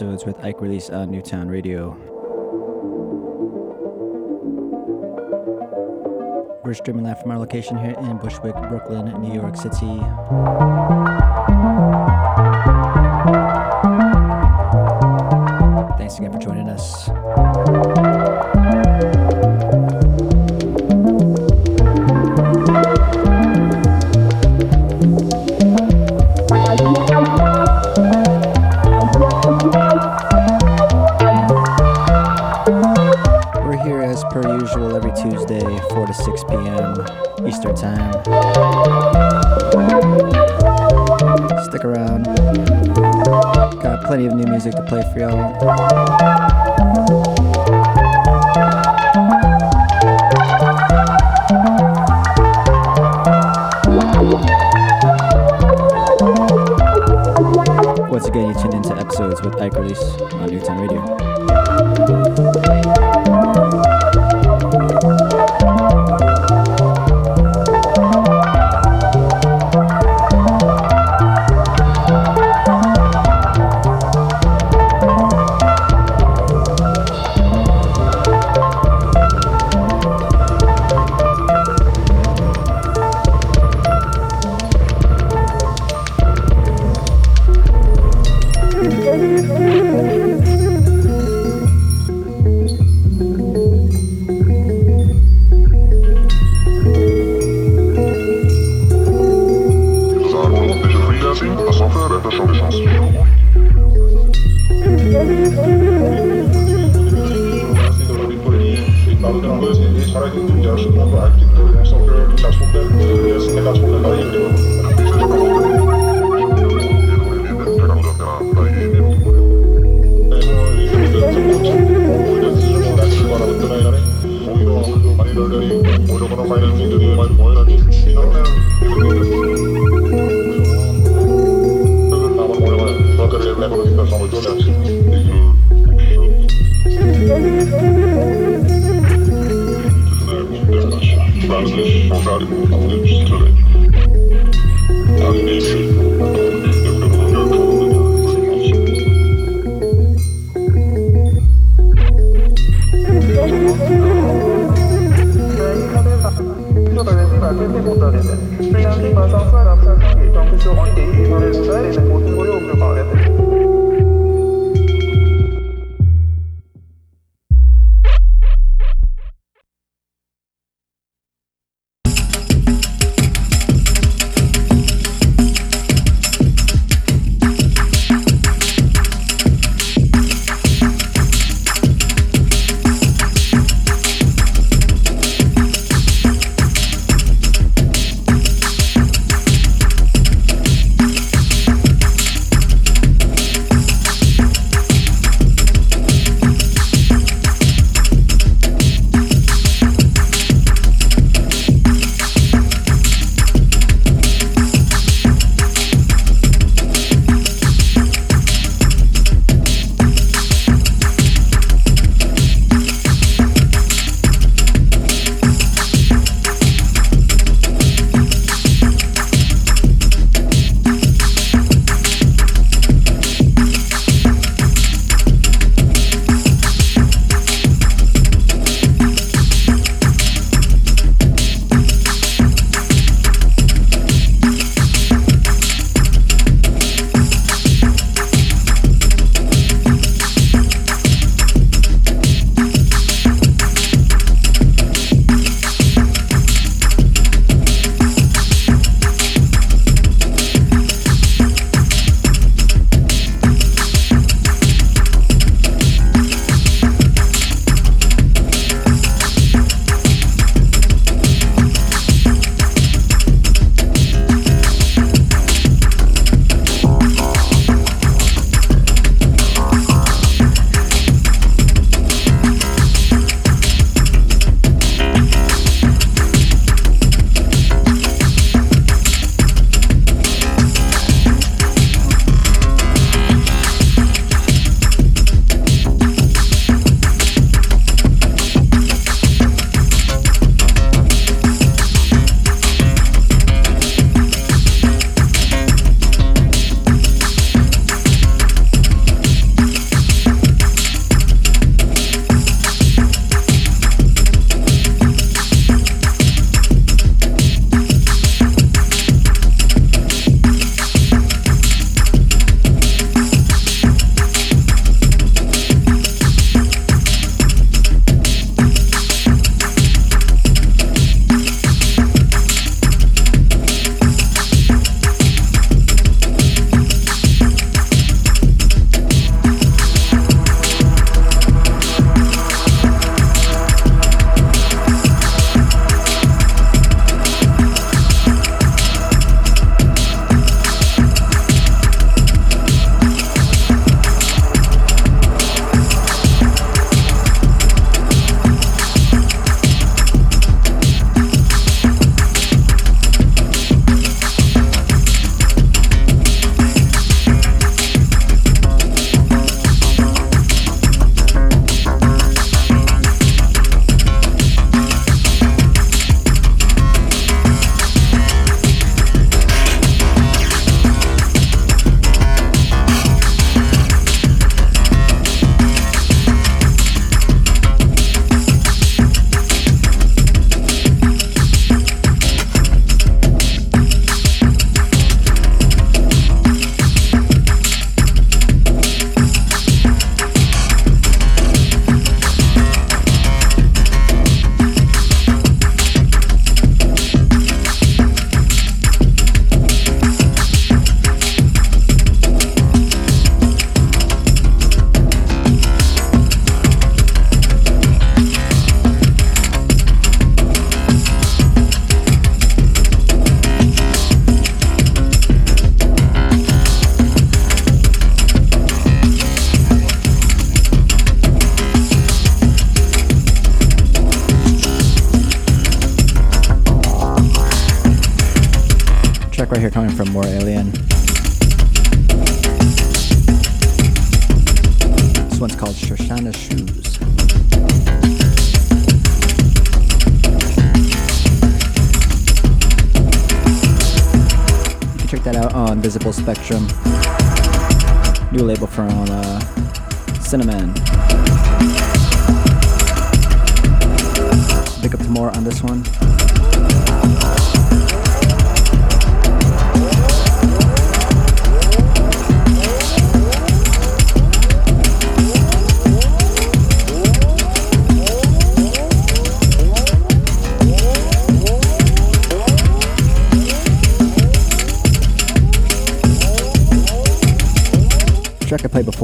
episodes with Ike Release on Newtown Radio. We're streaming live from our location here in Bushwick, Brooklyn, New York City. Play for y'all.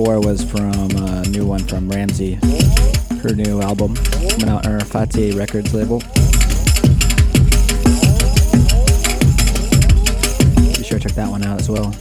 Before was from a new one from Ramsey, her new album coming out on her Fati Records label. Be sure to check that one out as well.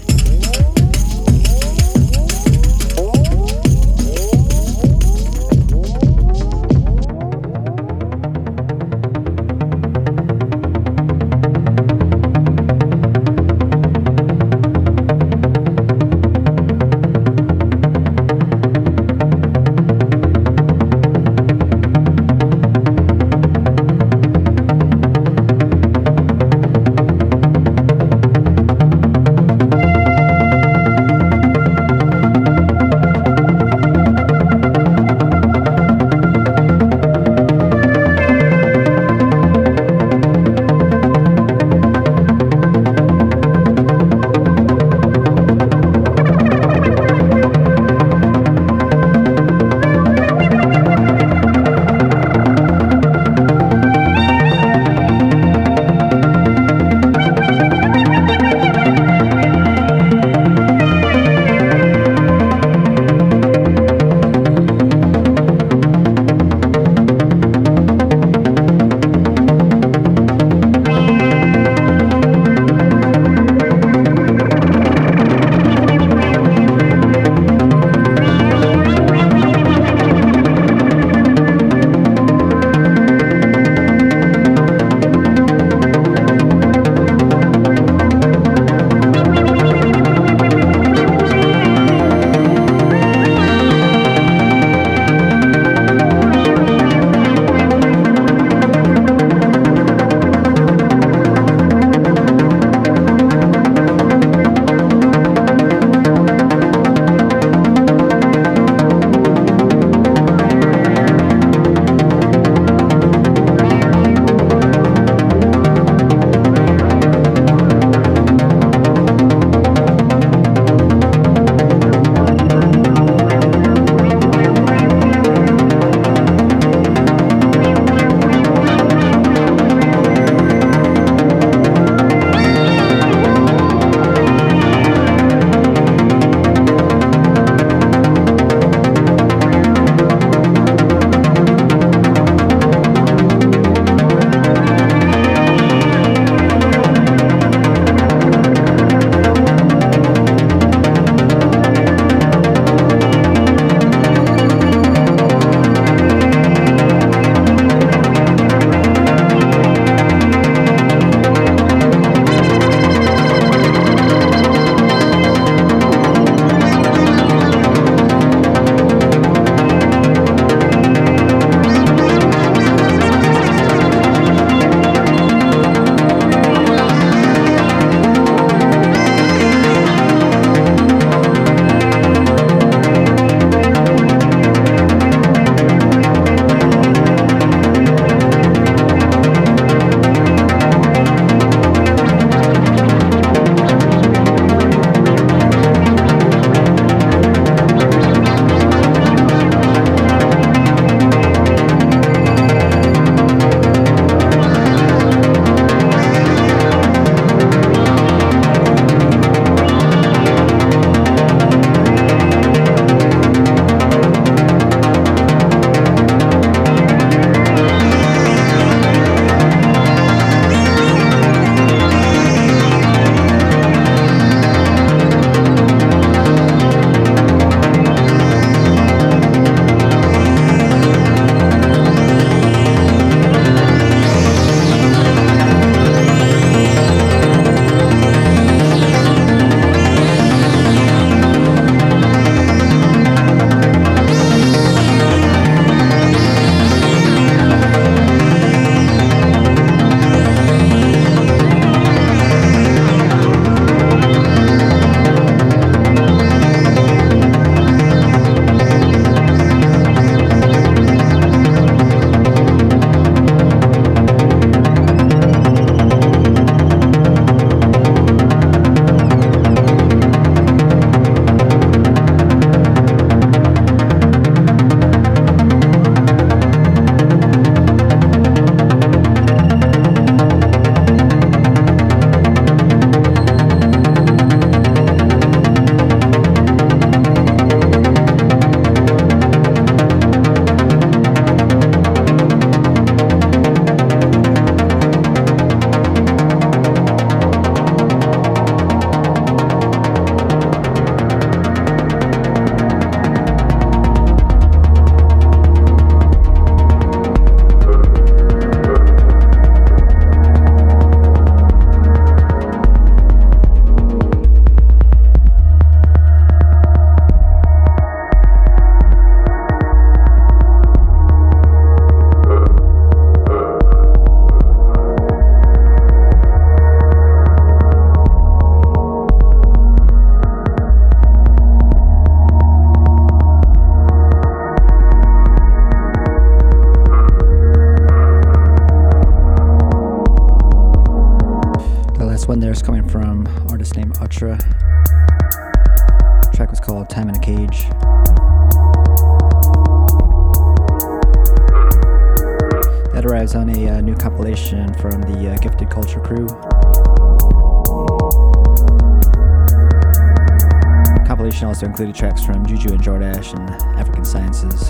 Jordash and African Sciences.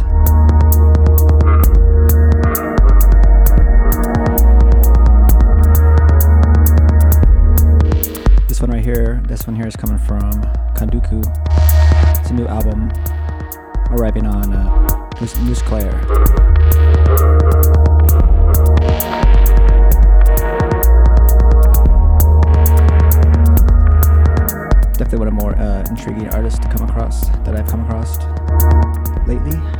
This one right here, this one here is coming from Kanduku. It's a new album arriving on uh, Claire. Definitely one of more uh, intriguing artists to come across that I've come across lately.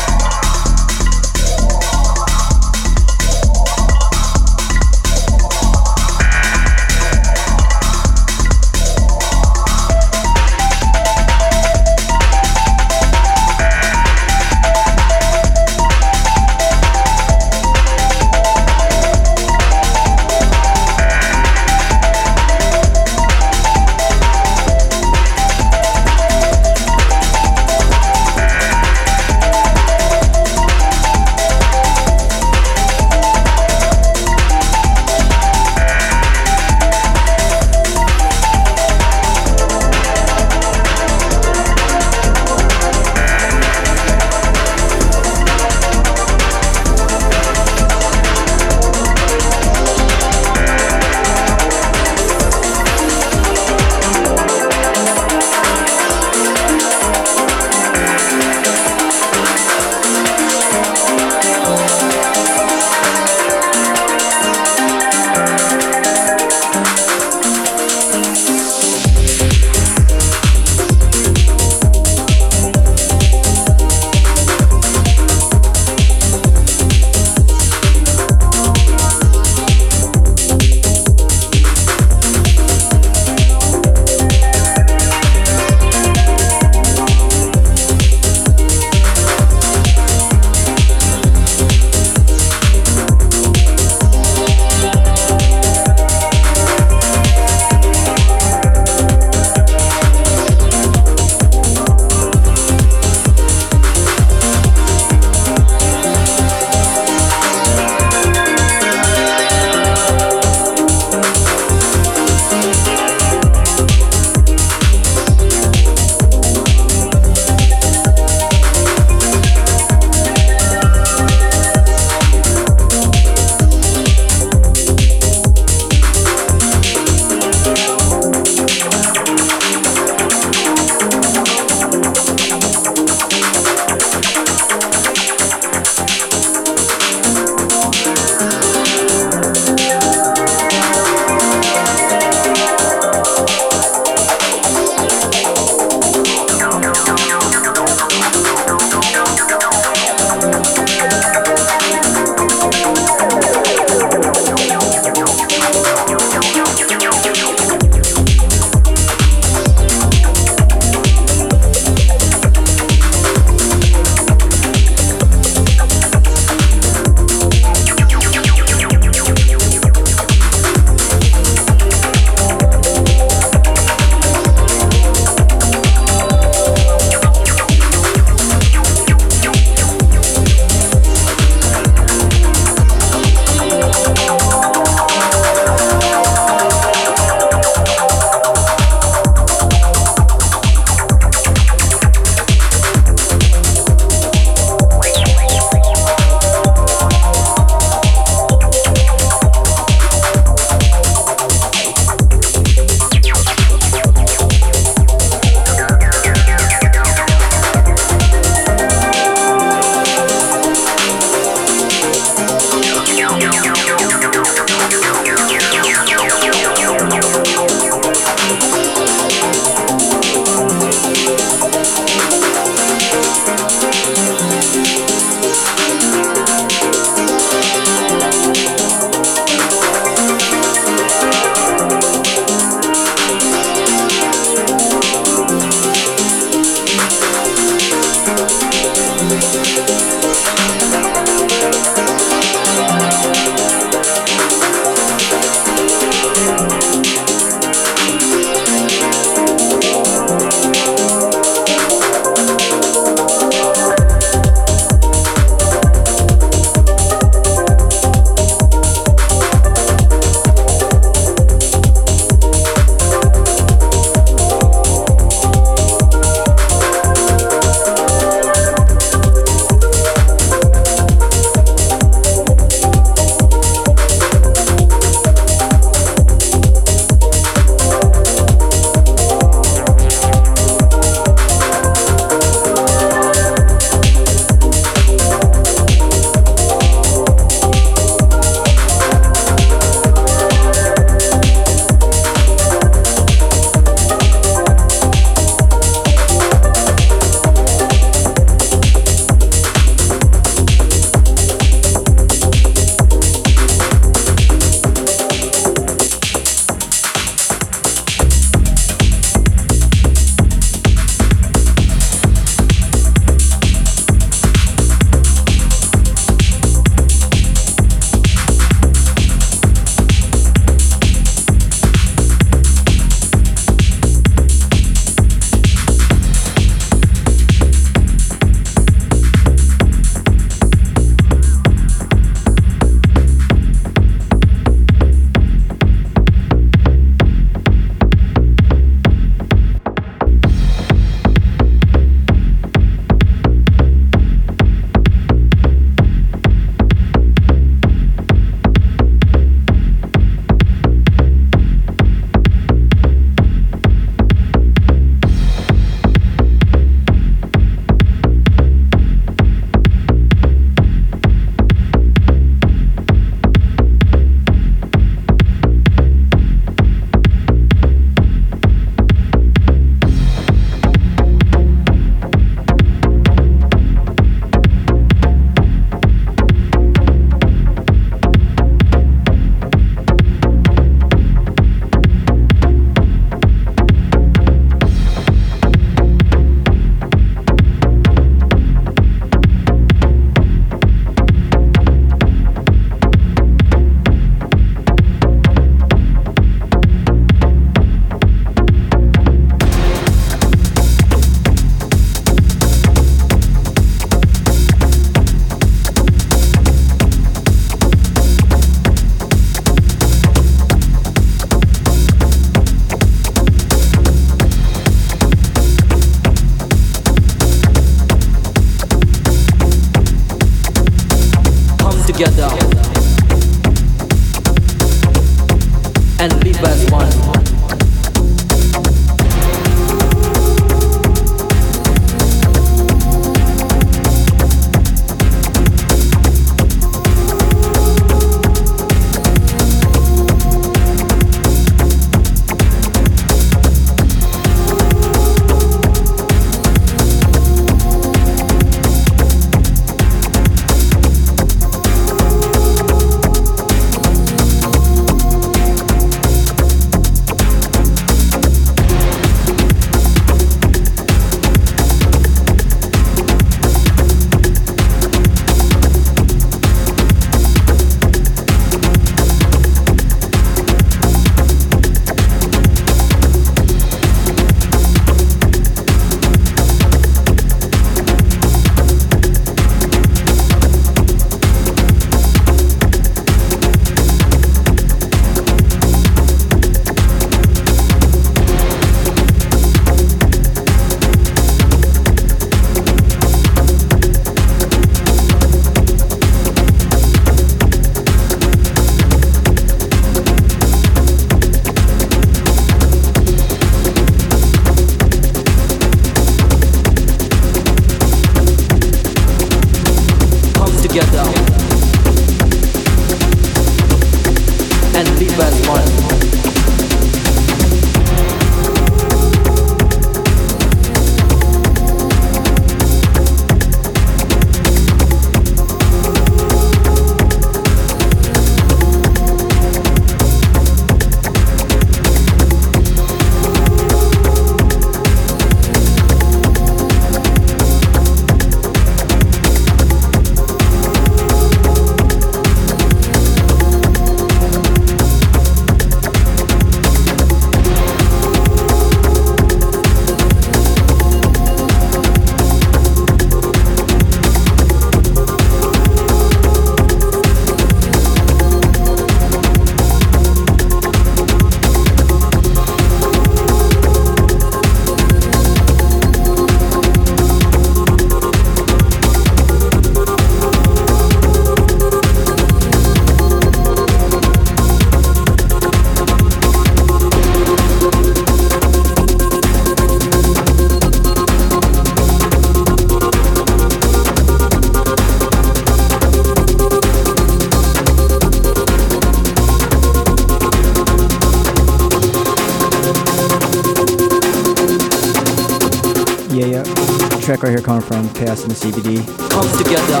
Yeah. Track right here coming from Chaos in the CBD. Come together.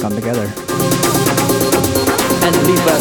Come together. And leave us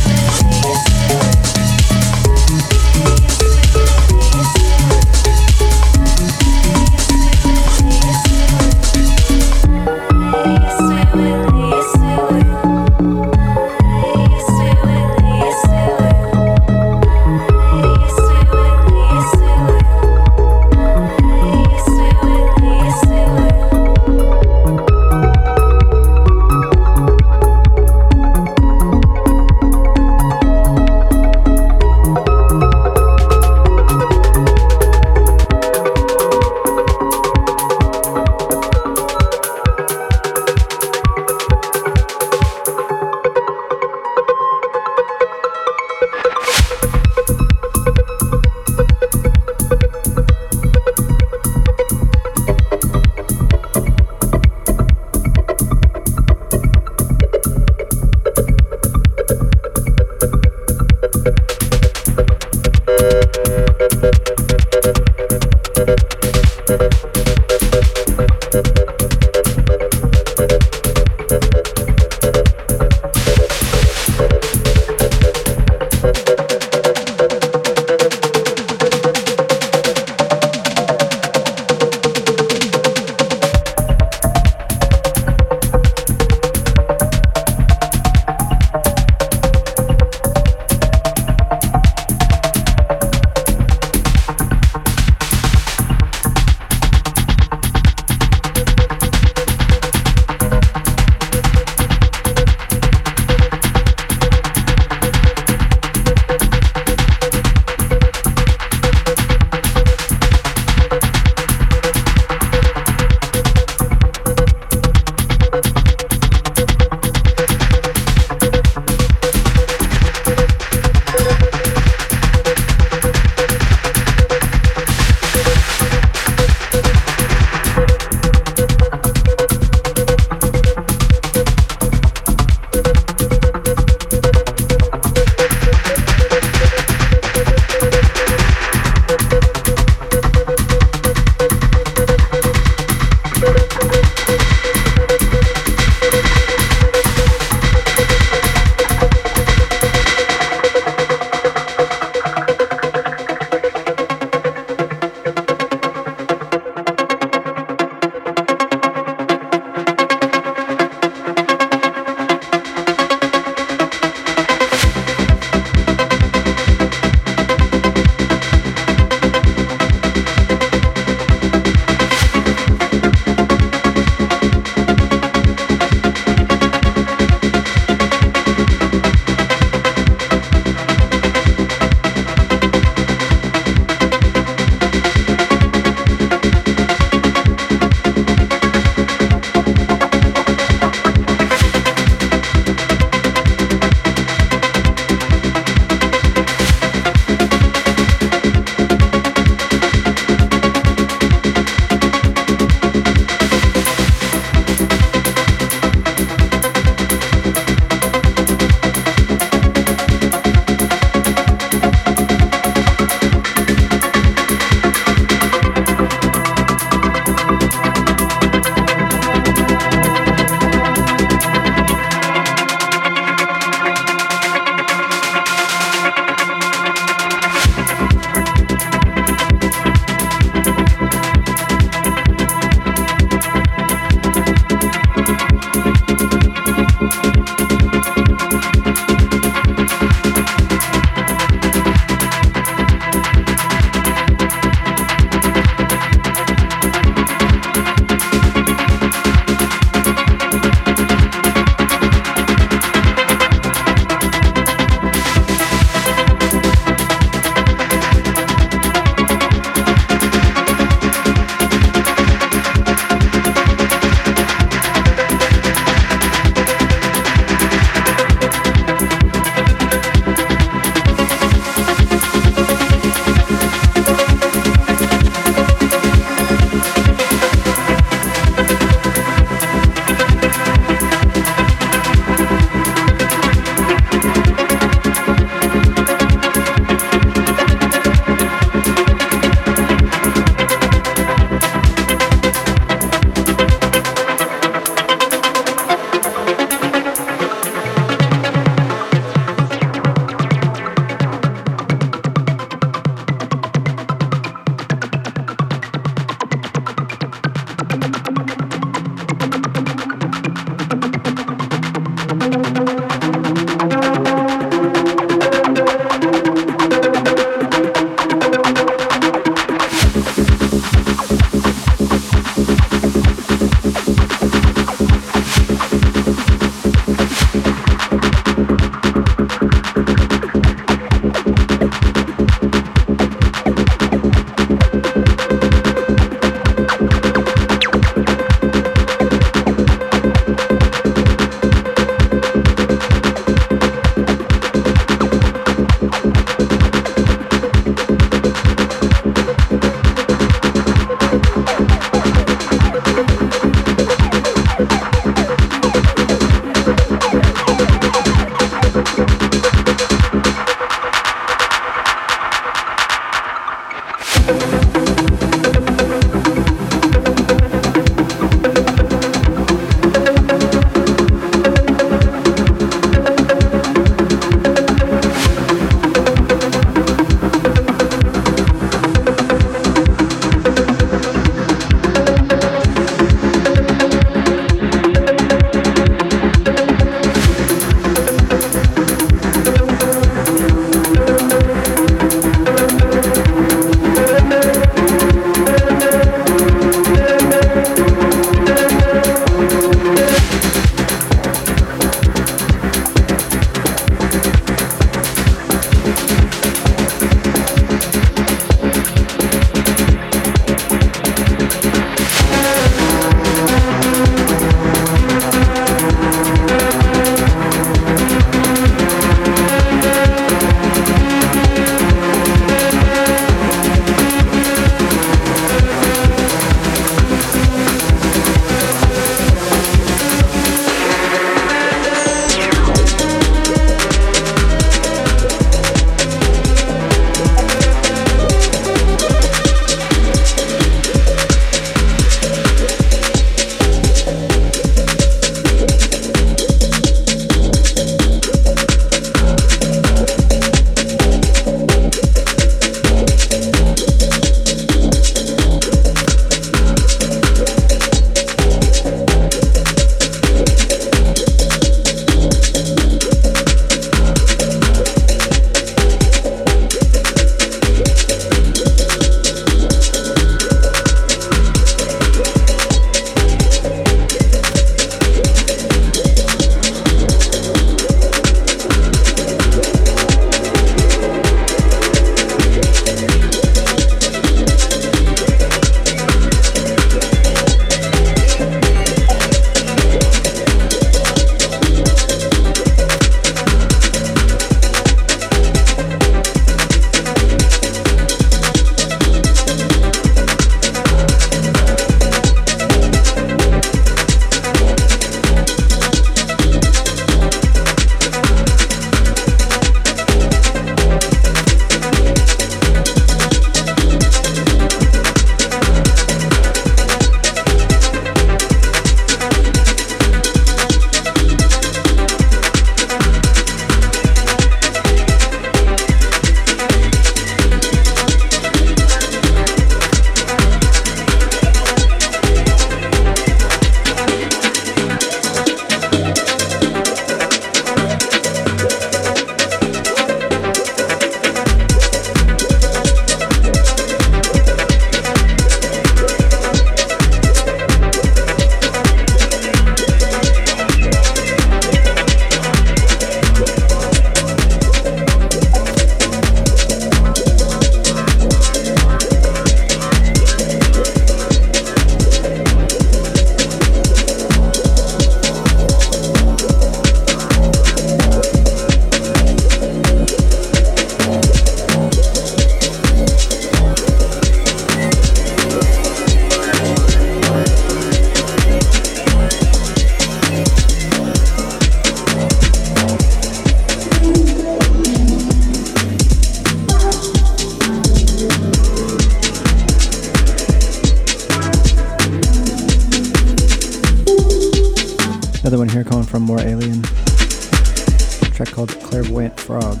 Another one here coming from More Alien. A track called Clairvoyant Frog.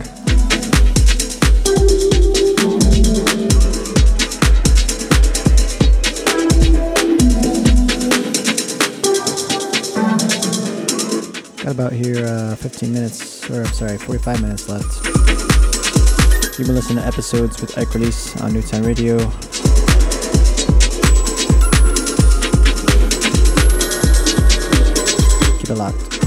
Got about here uh, 15 minutes, or sorry, 45 minutes left. You've been listening to episodes with Ike Release on Newtown Radio. Pixelato.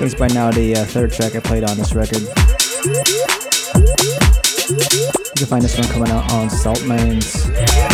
It's by now the uh, third track I played on this record. You can find this one coming out on Saltmines. Killer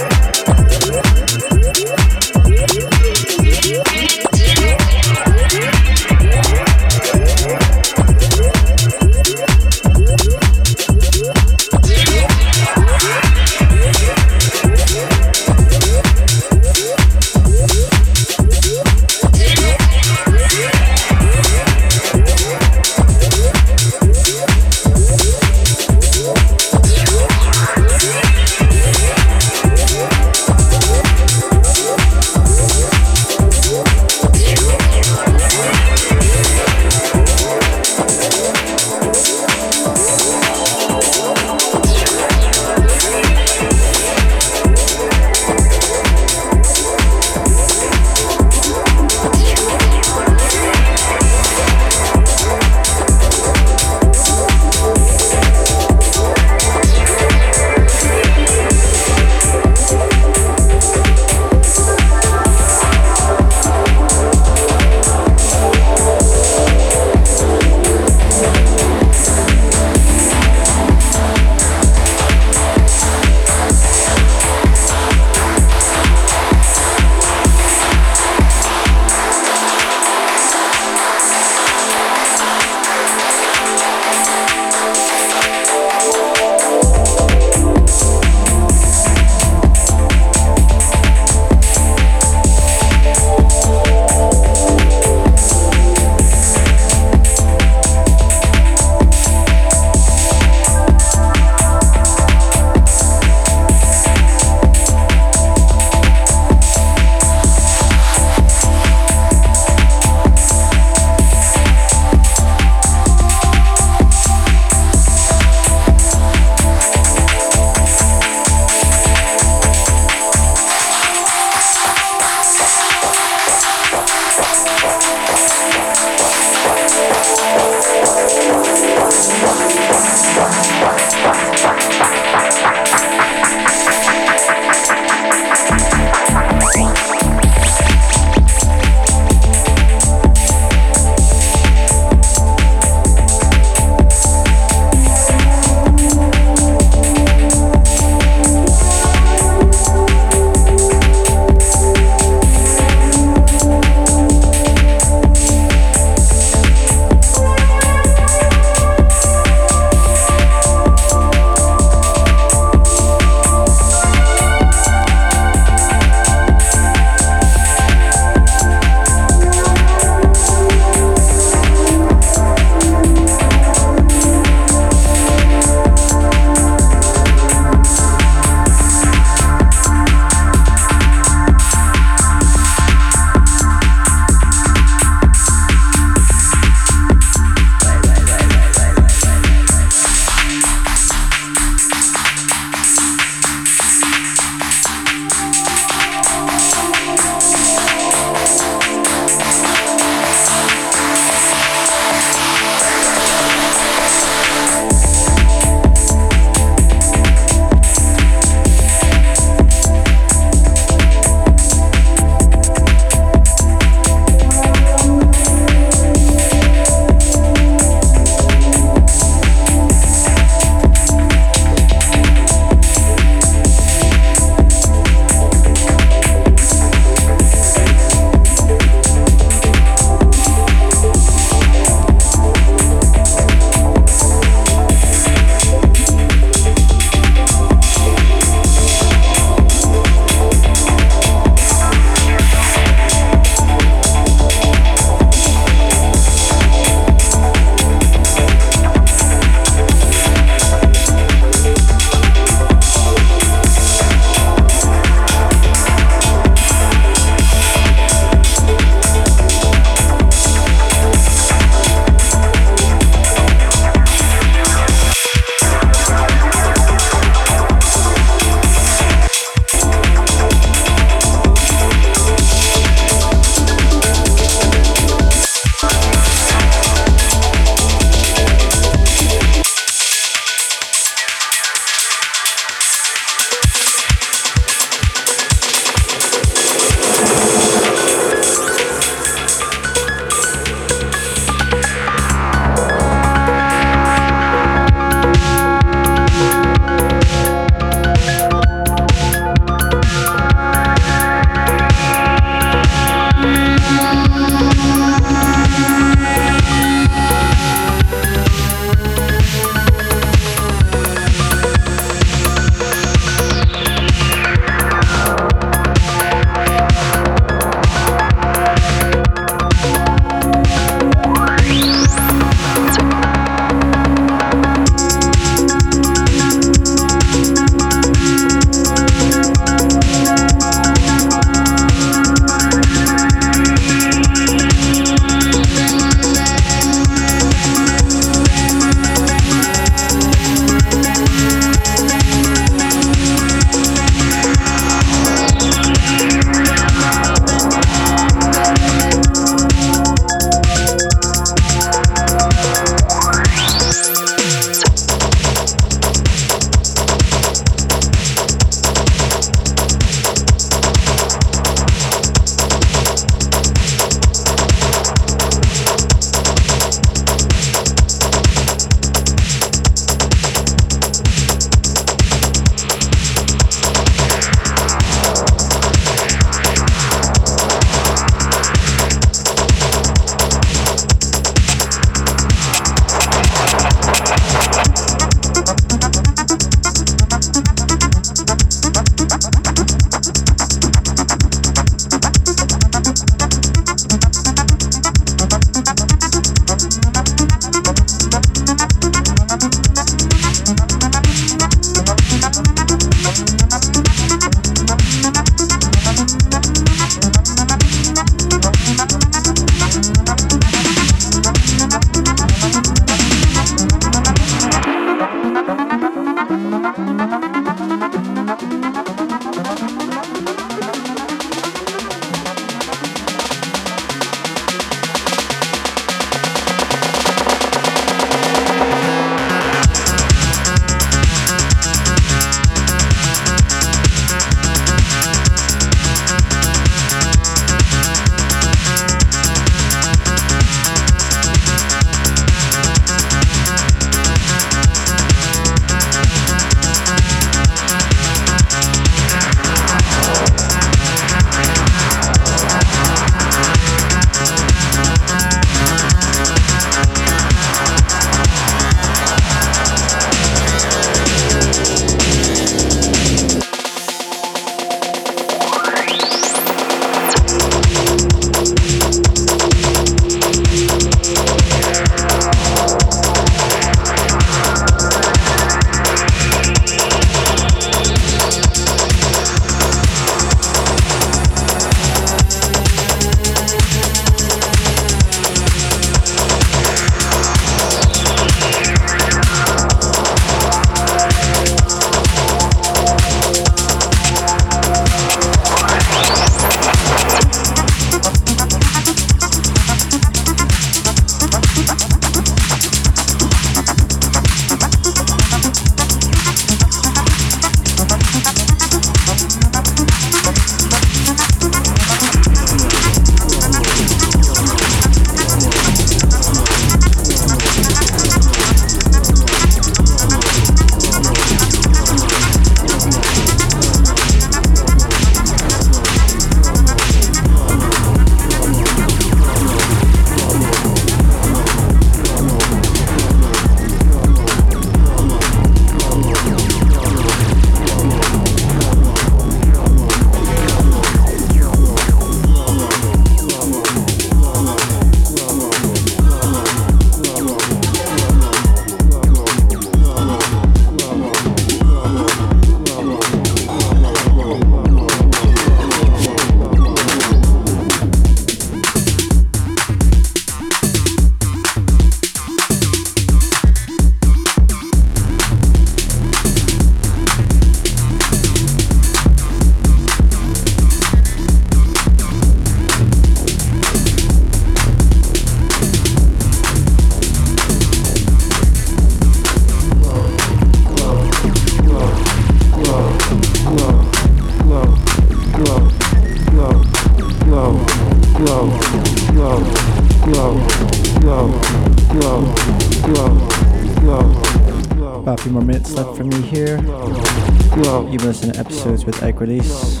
with Release.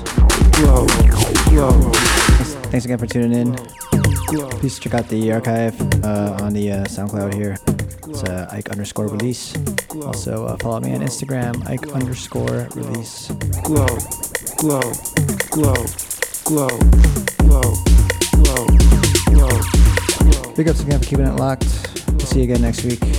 Thanks, thanks again for tuning in. Please check out the archive uh, on the uh, SoundCloud here. It's uh, Ike underscore release. Also uh, follow me on Instagram, Ike underscore release. Glow, glow, glow, glow, glow, glow, glow. Big ups again for keeping it locked. We'll see you again next week.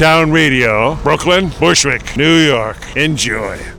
Newtown Radio, Brooklyn, Bushwick, New York. Enjoy.